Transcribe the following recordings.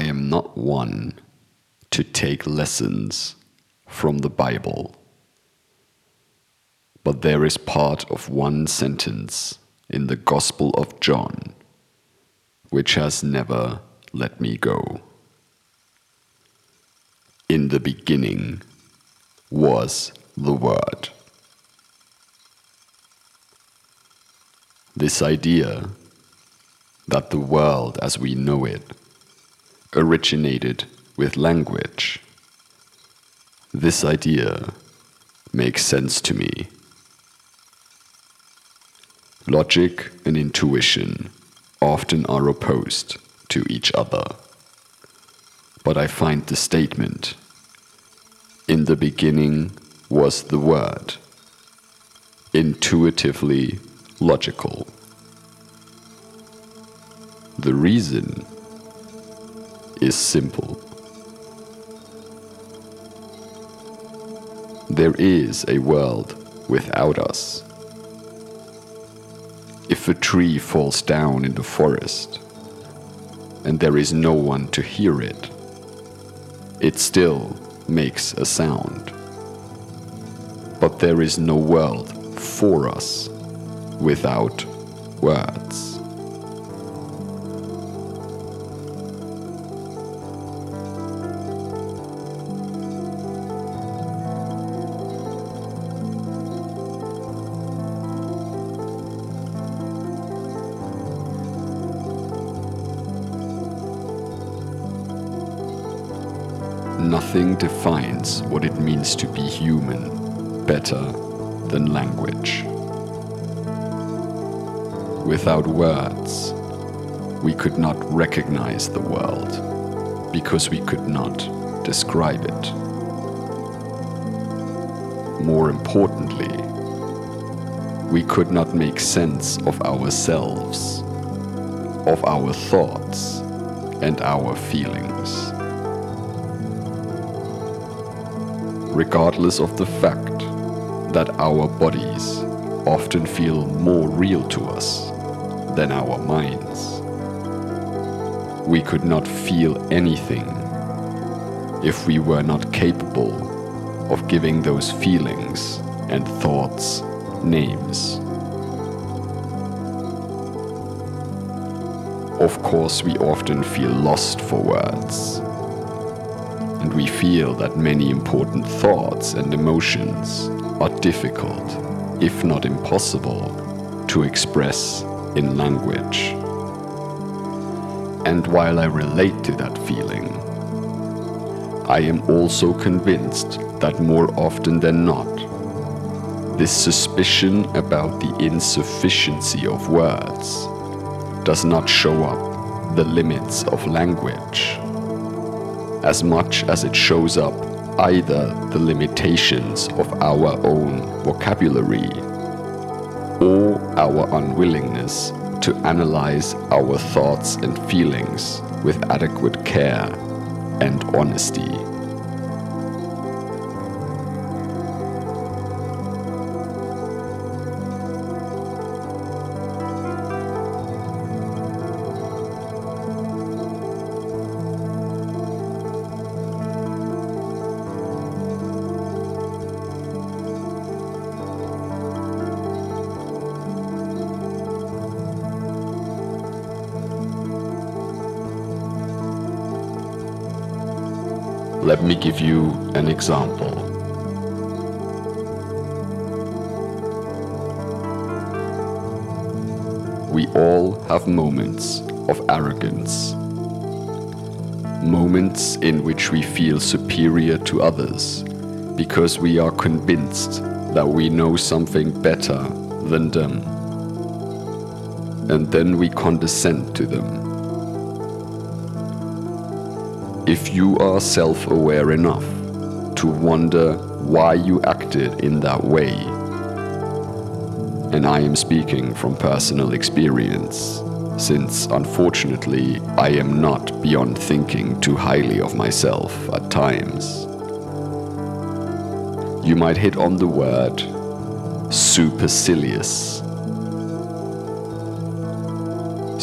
I am not one to take lessons from the Bible, but there is part of one sentence in the Gospel of John which has never let me go. In the beginning was the Word. This idea that the world as we know it originated with language. This idea makes sense to me. Logic and intuition often are opposed to each other. But I find the statement, in the beginning was the Word, intuitively logical. The reason is simple. There is a world without us. If a tree falls down in the forest and there is no one to hear it, it still makes a sound. But there is no world for us without words. Defines what it means to be human better than language. Without words, we could not recognize the world because we could not describe it. More importantly, we could not make sense of ourselves, of our thoughts, and our feelings. Regardless of the fact that our bodies often feel more real to us than our minds. We could not feel anything if we were not capable of giving those feelings and thoughts names. Of course, we often feel lost for words and we feel that many important thoughts and emotions are difficult, if not impossible, to express in language. And while I relate to that feeling, I am also convinced that more often than not, this suspicion about the insufficiency of words does not show up the limits of language as much as it shows up either the limitations of our own vocabulary or our unwillingness to analyze our thoughts and feelings with adequate care and honesty. Give you an example. We all have moments of arrogance. Moments in which we feel superior to others because we are convinced that we know something better than them. And then we condescend to them if you are self aware enough to wonder why you acted in that way, and I am speaking from personal experience, since unfortunately I am not beyond thinking too highly of myself at times. You might hit on the word supercilious.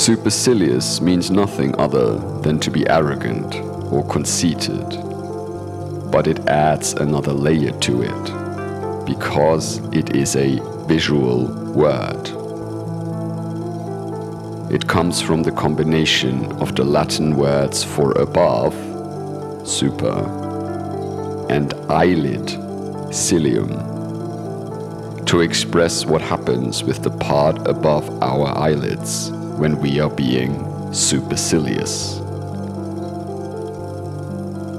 Supercilious means nothing other than to be arrogant or conceited, but it adds another layer to it because it is a visual word. It comes from the combination of the Latin words for above, super, and eyelid, cilium, to express what happens with the part above our eyelids when we are being supercilious.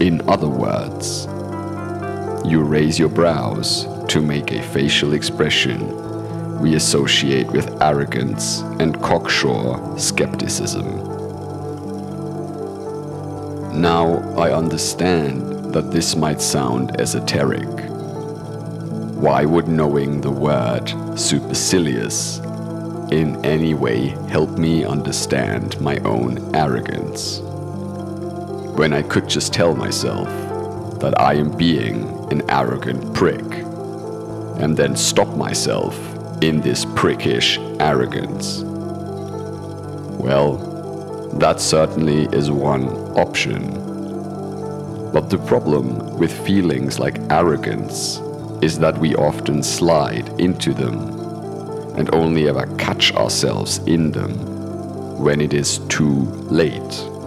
In other words, you raise your brows to make a facial expression we associate with arrogance and cocksure skepticism. Now I understand that this might sound esoteric. Why would knowing the word supercilious in any way help me understand my own arrogance? When I could just tell myself that I am being an arrogant prick and then stop myself in this prickish arrogance? Well, that certainly is one option. But the problem with feelings like arrogance is that we often slide into them and only ever catch ourselves in them when it is too late.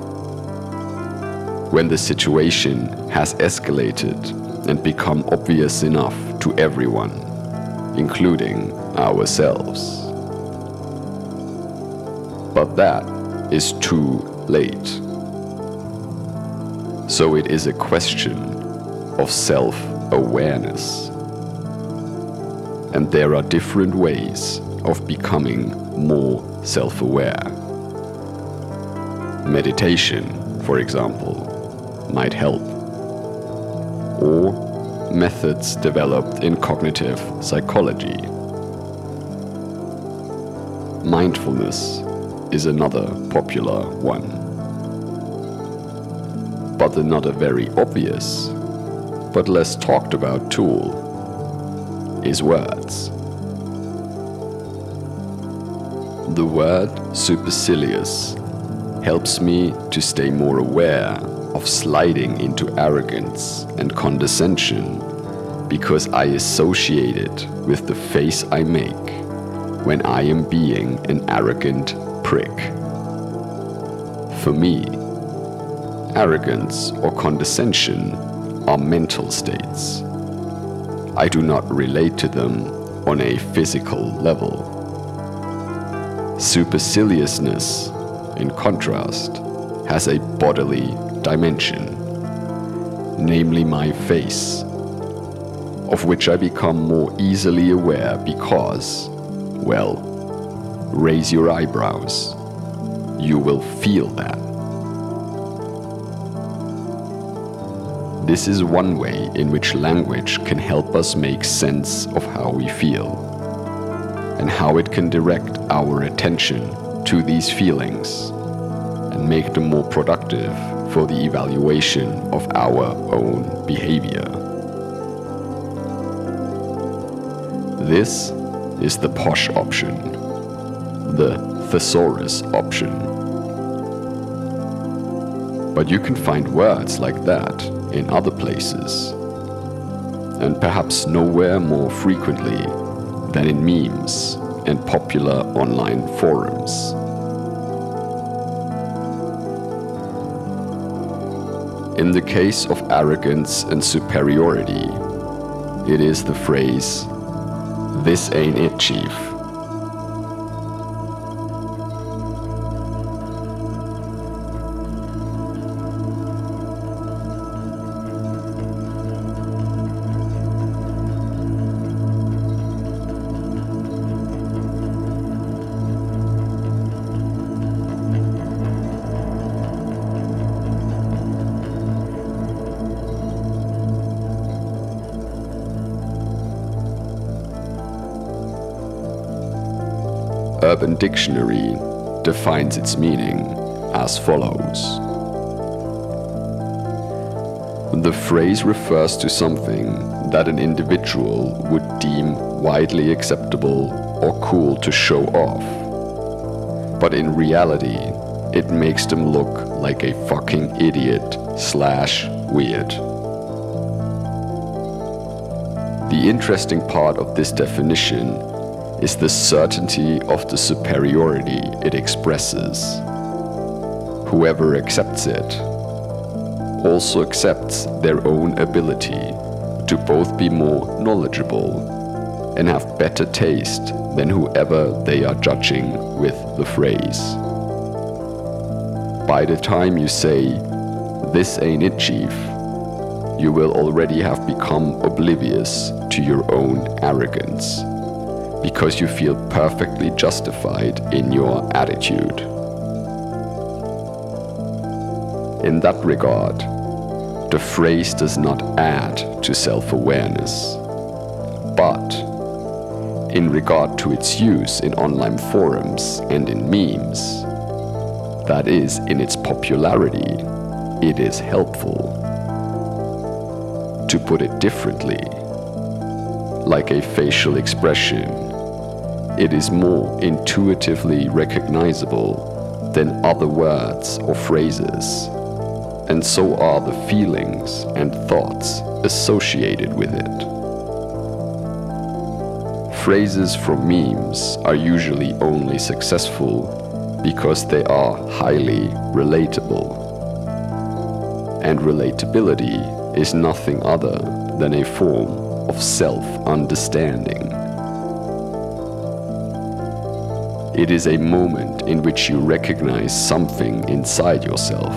When the situation has escalated and become obvious enough to everyone, including ourselves. But that is too late. So it is a question of self awareness. And there are different ways of becoming more self aware. Meditation, for example, might help. Or methods developed in cognitive psychology. Mindfulness is another popular one. But another very obvious, but less talked about tool is words. The word supercilious helps me to stay more aware of sliding into arrogance and condescension because I associate it with the face I make when I am being an arrogant prick. For me, arrogance or condescension are mental states. I do not relate to them on a physical level. Superciliousness, in contrast, has a bodily dimension, namely my face, of which I become more easily aware because well, raise your eyebrows. You will feel that. This is one way in which language can help us make sense of how we feel and how it can direct our attention to these feelings and make them more productive for the evaluation of our own behavior. This is the posh option, the thesaurus option. But you can find words like that in other places, and perhaps nowhere more frequently than in memes and popular online forums. In the case of arrogance and superiority, it is the phrase this ain't it, Chief. Urban Dictionary defines its meaning as follows. The phrase refers to something that an individual would deem widely acceptable or cool to show off. but in reality, it makes them look like a fucking idiot slash weird. The interesting part of this definition is the certainty of the superiority it expresses. Whoever accepts it also accepts their own ability to both be more knowledgeable and have better taste than whoever they are judging with the phrase. By the time you say, This ain't it, Chief, you will already have become oblivious to your own arrogance because you feel perfectly justified in your attitude. In that regard, the phrase does not add to self awareness, but in regard to its use in online forums and in memes, that is, in its popularity, it is helpful. To put it differently, like a facial expression, it is more intuitively recognizable than other words or phrases, and so are the feelings and thoughts associated with it. Phrases from memes are usually only successful because they are highly relatable. And relatability is nothing other than a form of self understanding. It is a moment in which you recognize something inside yourself.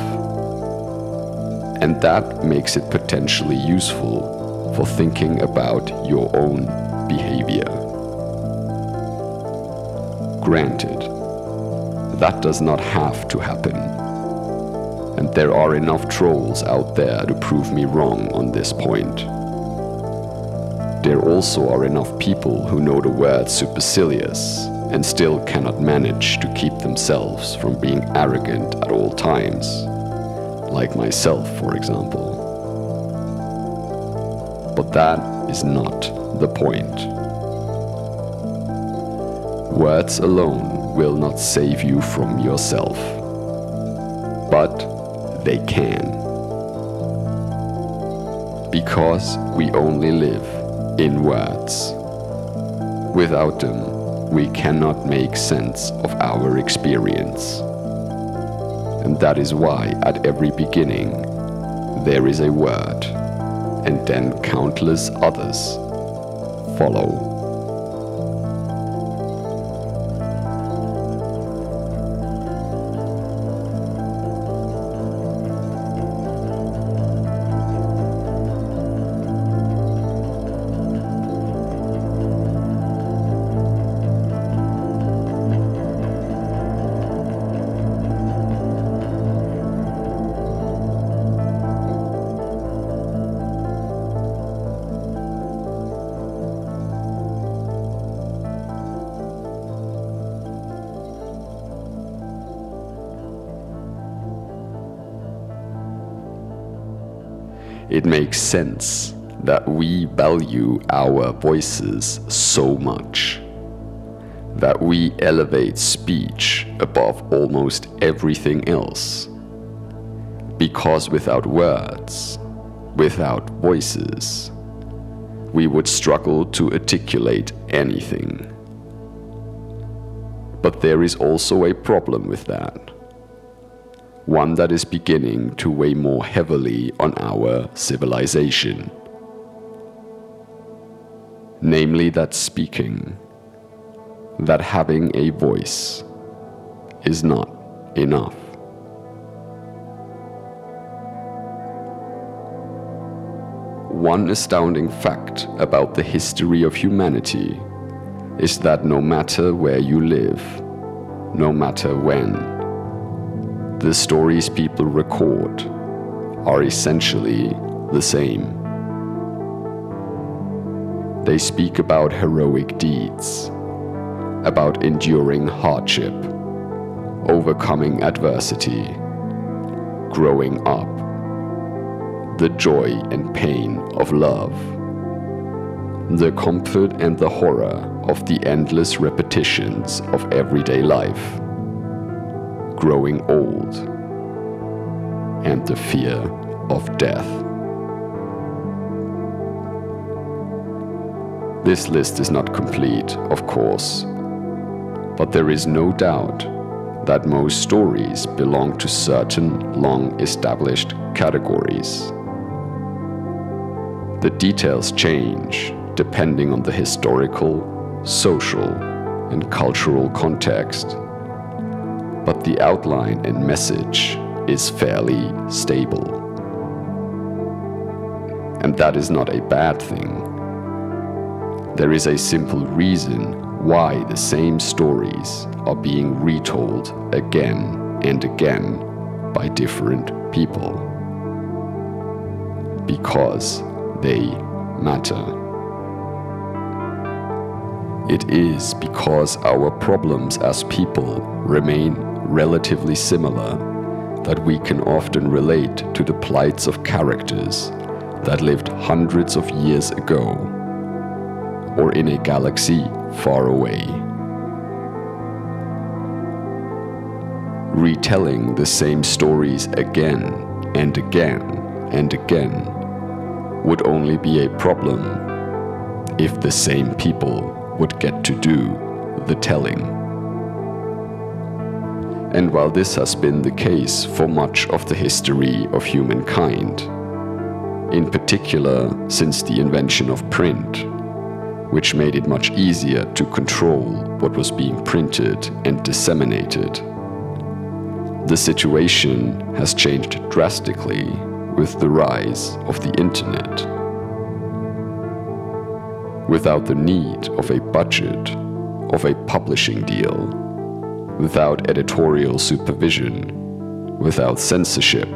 And that makes it potentially useful for thinking about your own behavior. Granted, that does not have to happen. And there are enough trolls out there to prove me wrong on this point. There also are enough people who know the word supercilious and still cannot manage to keep themselves from being arrogant at all times, like myself, for example. But that is not the point. Words alone will not save you from yourself, but they can. Because we only live in words. Without them, we cannot make sense of our experience. And that is why at every beginning there is a word, and then countless others follow. Sense that we value our voices so much. That we elevate speech above almost everything else. Because without words, without voices, we would struggle to articulate anything. But there is also a problem with that one that is beginning to weigh more heavily on our civilization. Namely, that speaking, that having a voice, is not enough. One astounding fact about the history of humanity is that no matter where you live, no matter when, the stories people record are essentially the same. They speak about heroic deeds, about enduring hardship, overcoming adversity, growing up, the joy and pain of love, the comfort and the horror of the endless repetitions of everyday life growing old, and the fear of death. This list is not complete, of course, but there is no doubt that most stories belong to certain long established categories. The details change depending on the historical, social, and cultural context, but the outline and message is fairly stable. And that is not a bad thing. There is a simple reason why the same stories are being retold again and again by different people. Because they matter. It is because our problems as people remain relatively similar that we can often relate to the plights of characters that lived hundreds of years ago or in a galaxy far away. Retelling the same stories again and again and again would only be a problem if the same people would get to do the telling. And while this has been the case for much of the history of humankind, in particular since the invention of print, which made it much easier to control what was being printed and disseminated. The situation has changed drastically with the rise of the internet. Without the need of a budget, of a publishing deal, without editorial supervision, without censorship,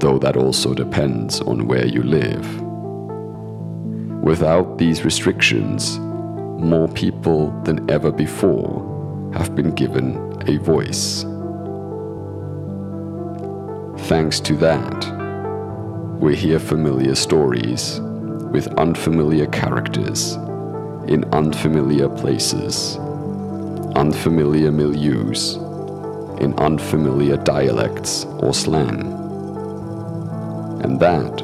though that also depends on where you live. Without these restrictions, more people than ever before have been given a voice. Thanks to that, we hear familiar stories with unfamiliar characters in unfamiliar places, unfamiliar milieus, in unfamiliar dialects or slang. And that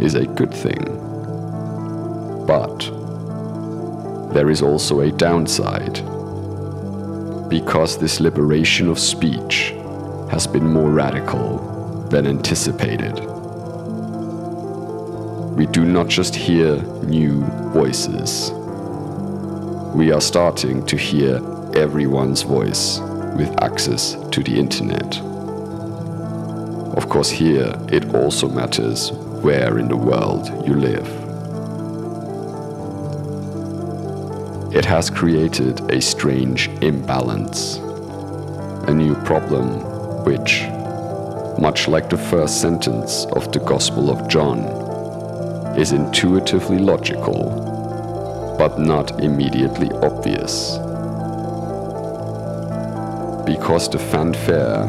is a good thing. But there is also a downside. Because this liberation of speech has been more radical than anticipated. We do not just hear new voices. We are starting to hear everyone's voice with access to the internet. Of course, here it also matters where in the world you live. It has created a strange imbalance, a new problem which, much like the first sentence of the Gospel of John, is intuitively logical, but not immediately obvious. Because the fanfare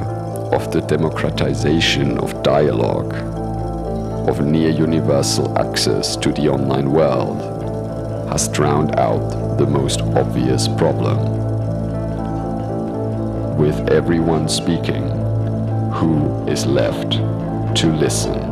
of the democratization of dialogue, of near universal access to the online world, has drowned out the most obvious problem. With everyone speaking, who is left to listen?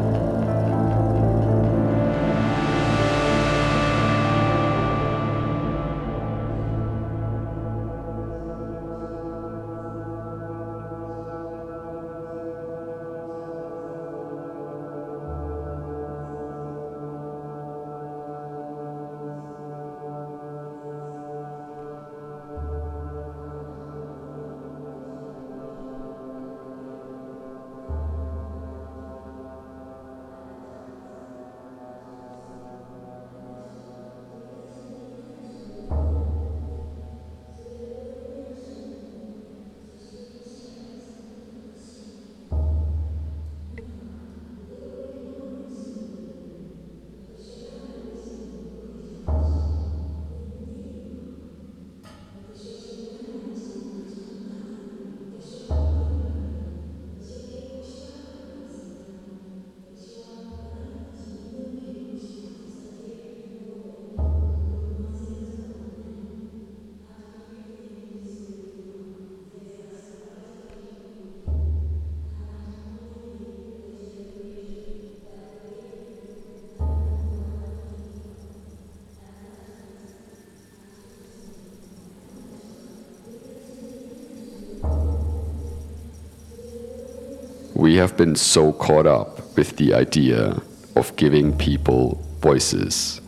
We have been so caught up with the idea of giving people voices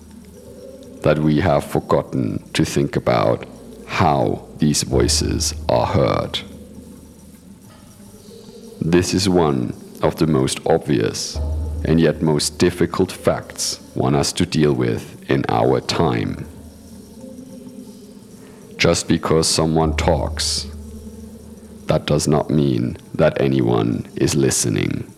that we have forgotten to think about how these voices are heard. This is one of the most obvious and yet most difficult facts one has to deal with in our time. Just because someone talks, that does not mean that anyone is listening.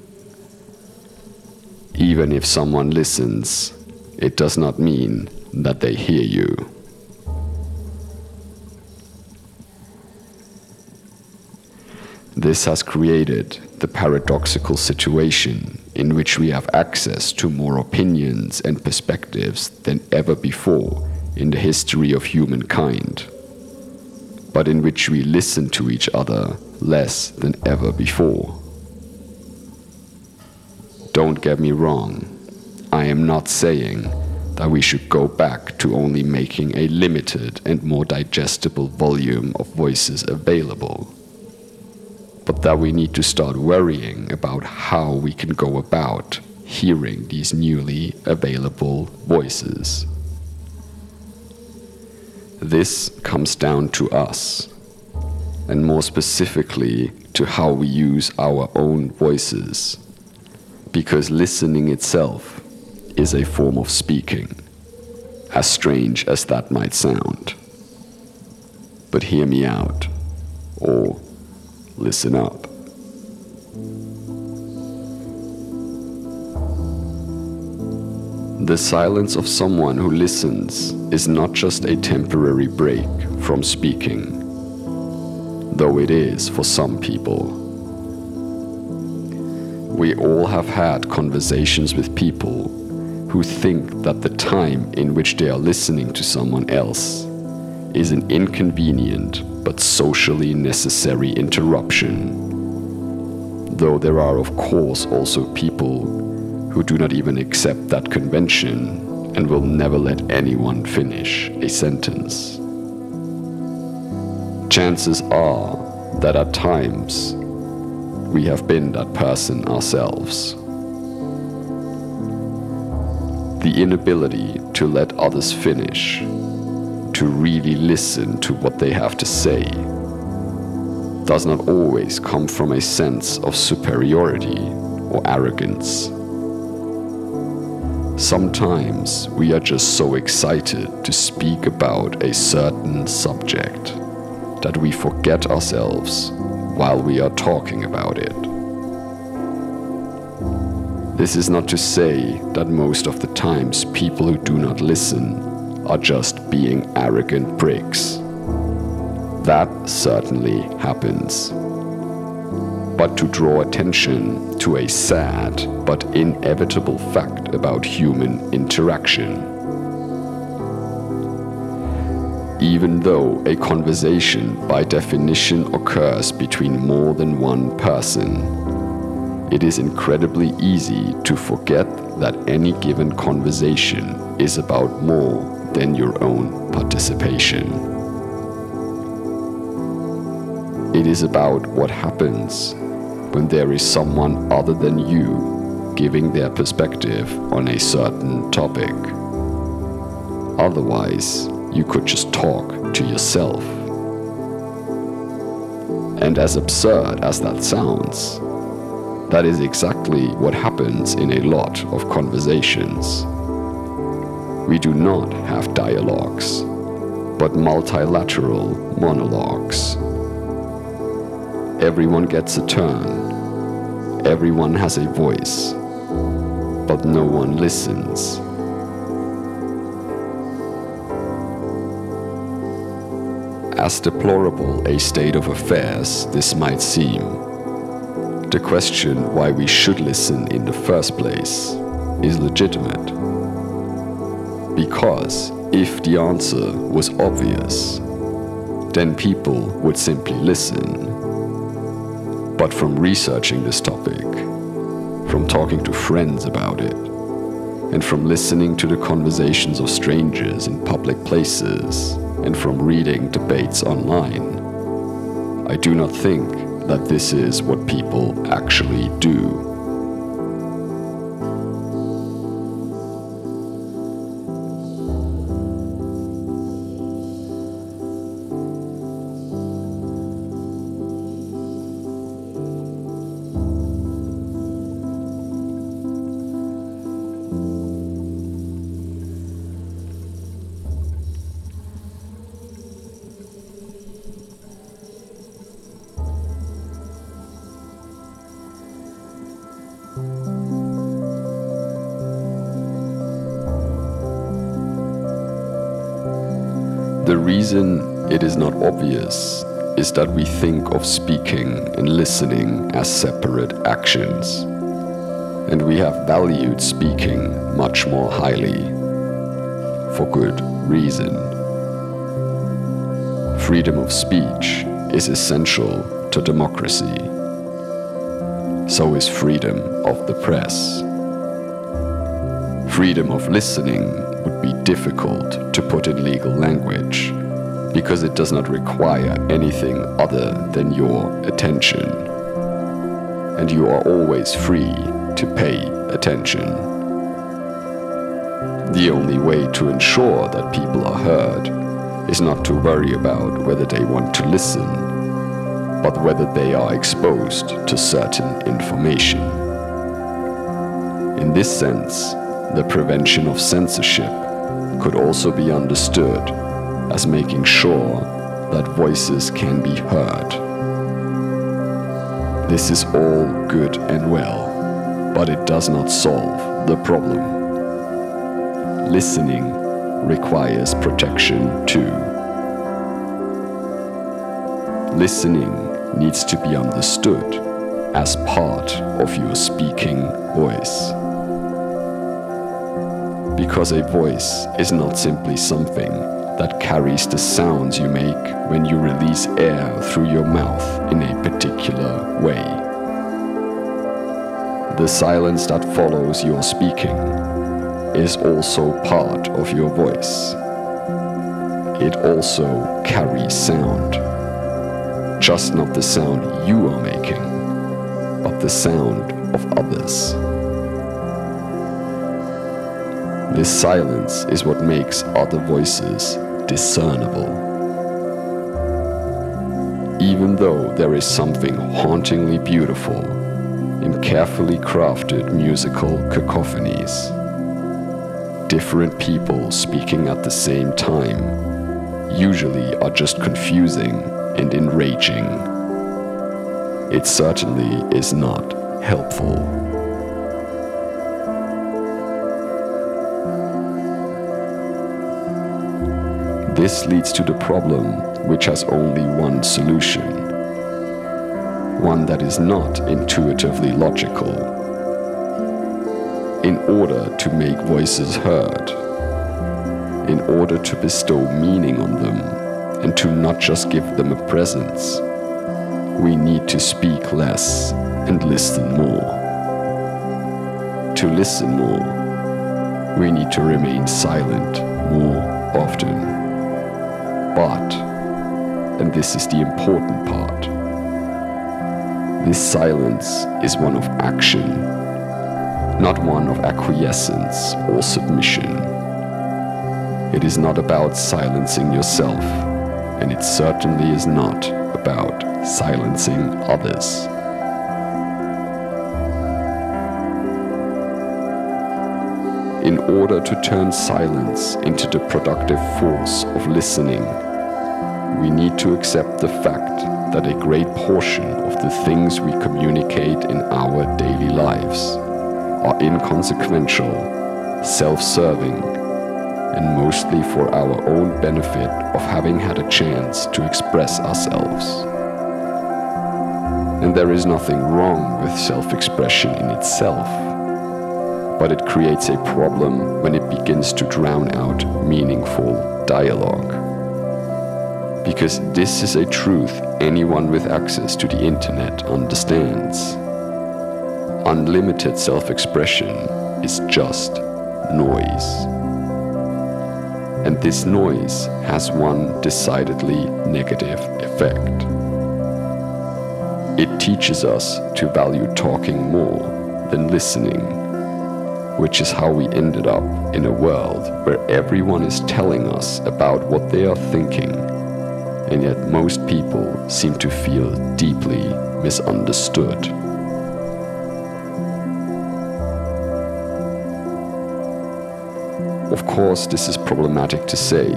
Even if someone listens, it does not mean that they hear you. This has created the paradoxical situation in which we have access to more opinions and perspectives than ever before in the history of humankind, but in which we listen to each other less than ever before. Don't get me wrong, I am not saying that we should go back to only making a limited and more digestible volume of voices available but that we need to start worrying about how we can go about hearing these newly available voices. This comes down to us, and more specifically to how we use our own voices, because listening itself is a form of speaking, as strange as that might sound. But hear me out, or Listen up. The silence of someone who listens is not just a temporary break from speaking, though it is for some people. We all have had conversations with people who think that the time in which they are listening to someone else is an inconvenient but socially necessary interruption. Though there are, of course, also people who do not even accept that convention and will never let anyone finish a sentence. Chances are that at times we have been that person ourselves. The inability to let others finish to really listen to what they have to say does not always come from a sense of superiority or arrogance. Sometimes we are just so excited to speak about a certain subject that we forget ourselves while we are talking about it. This is not to say that most of the times people who do not listen are just being arrogant pricks. That certainly happens. But to draw attention to a sad but inevitable fact about human interaction. Even though a conversation by definition occurs between more than one person, it is incredibly easy to forget that any given conversation is about more than your own participation. It is about what happens when there is someone other than you giving their perspective on a certain topic. Otherwise, you could just talk to yourself. And as absurd as that sounds, that is exactly what happens in a lot of conversations. We do not have dialogues, but multilateral monologues. Everyone gets a turn, everyone has a voice, but no one listens. As deplorable a state of affairs this might seem, the question why we should listen in the first place is legitimate. Because if the answer was obvious, then people would simply listen. But from researching this topic, from talking to friends about it, and from listening to the conversations of strangers in public places, and from reading debates online, I do not think that this is what people actually do. The reason it is not obvious is that we think of speaking and listening as separate actions, and we have valued speaking much more highly, for good reason. Freedom of speech is essential to democracy. So is freedom of the press. Freedom of listening would be difficult to put in legal language because it does not require anything other than your attention. And you are always free to pay attention. The only way to ensure that people are heard is not to worry about whether they want to listen, but whether they are exposed to certain information. In this sense, the prevention of censorship could also be understood as making sure that voices can be heard. This is all good and well, but it does not solve the problem. Listening requires protection too. Listening needs to be understood as part of your speaking voice because a voice is not simply something that carries the sounds you make when you release air through your mouth in a particular way. The silence that follows your speaking is also part of your voice. It also carries sound, just not the sound you are making, but the sound of others. This silence is what makes other voices discernible. Even though there is something hauntingly beautiful in carefully crafted musical cacophonies, different people speaking at the same time usually are just confusing and enraging. It certainly is not helpful. This leads to the problem, which has only one solution. One that is not intuitively logical. In order to make voices heard, in order to bestow meaning on them, and to not just give them a presence, we need to speak less and listen more. To listen more, we need to remain silent more often. And this is the important part, this silence is one of action, not one of acquiescence or submission. It is not about silencing yourself, and it certainly is not about silencing others. In order to turn silence into the productive force of listening, we need to accept the fact that a great portion of the things we communicate in our daily lives are inconsequential, self serving, and mostly for our own benefit of having had a chance to express ourselves. And there is nothing wrong with self expression in itself, but it creates a problem when it begins to drown out meaningful dialogue because this is a truth anyone with access to the internet understands. Unlimited self expression is just noise. And this noise has one decidedly negative effect. It teaches us to value talking more than listening, which is how we ended up in a world where everyone is telling us about what they are thinking, and yet most people seem to feel deeply misunderstood. Of course, this is problematic to say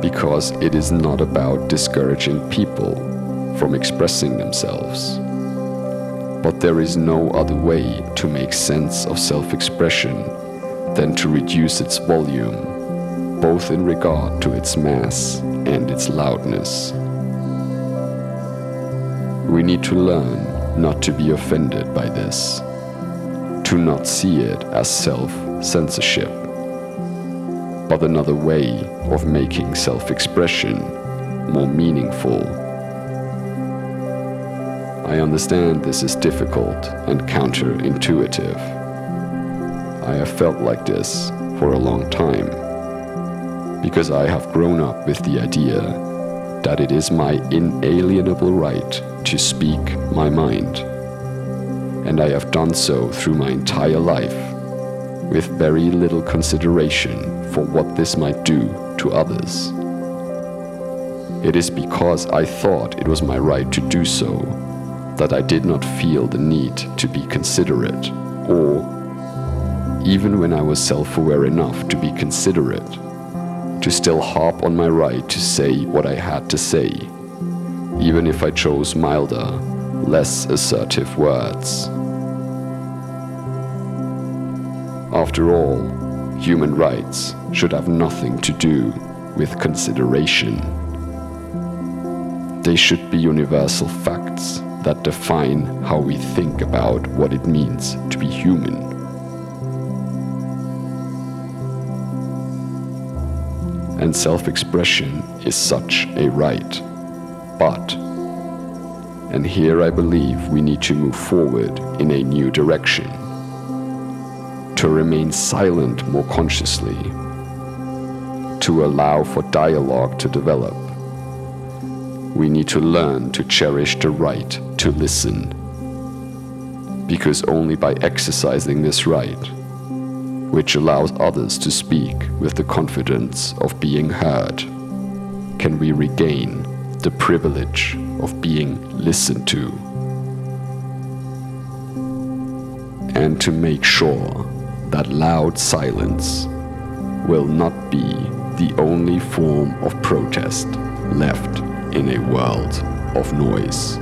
because it is not about discouraging people from expressing themselves. But there is no other way to make sense of self expression than to reduce its volume, both in regard to its mass and its loudness. We need to learn not to be offended by this, to not see it as self censorship, but another way of making self expression more meaningful I understand this is difficult and counterintuitive. I have felt like this for a long time because I have grown up with the idea that it is my inalienable right to speak my mind. And I have done so through my entire life with very little consideration for what this might do to others. It is because I thought it was my right to do so that I did not feel the need to be considerate, or, even when I was self aware enough to be considerate, to still harp on my right to say what I had to say, even if I chose milder, less assertive words. After all, human rights should have nothing to do with consideration. They should be universal facts that define how we think about what it means to be human. And self expression is such a right. But, and here I believe we need to move forward in a new direction, to remain silent more consciously, to allow for dialogue to develop we need to learn to cherish the right to listen. Because only by exercising this right, which allows others to speak with the confidence of being heard, can we regain the privilege of being listened to. And to make sure that loud silence will not be the only form of protest left in a world of noise.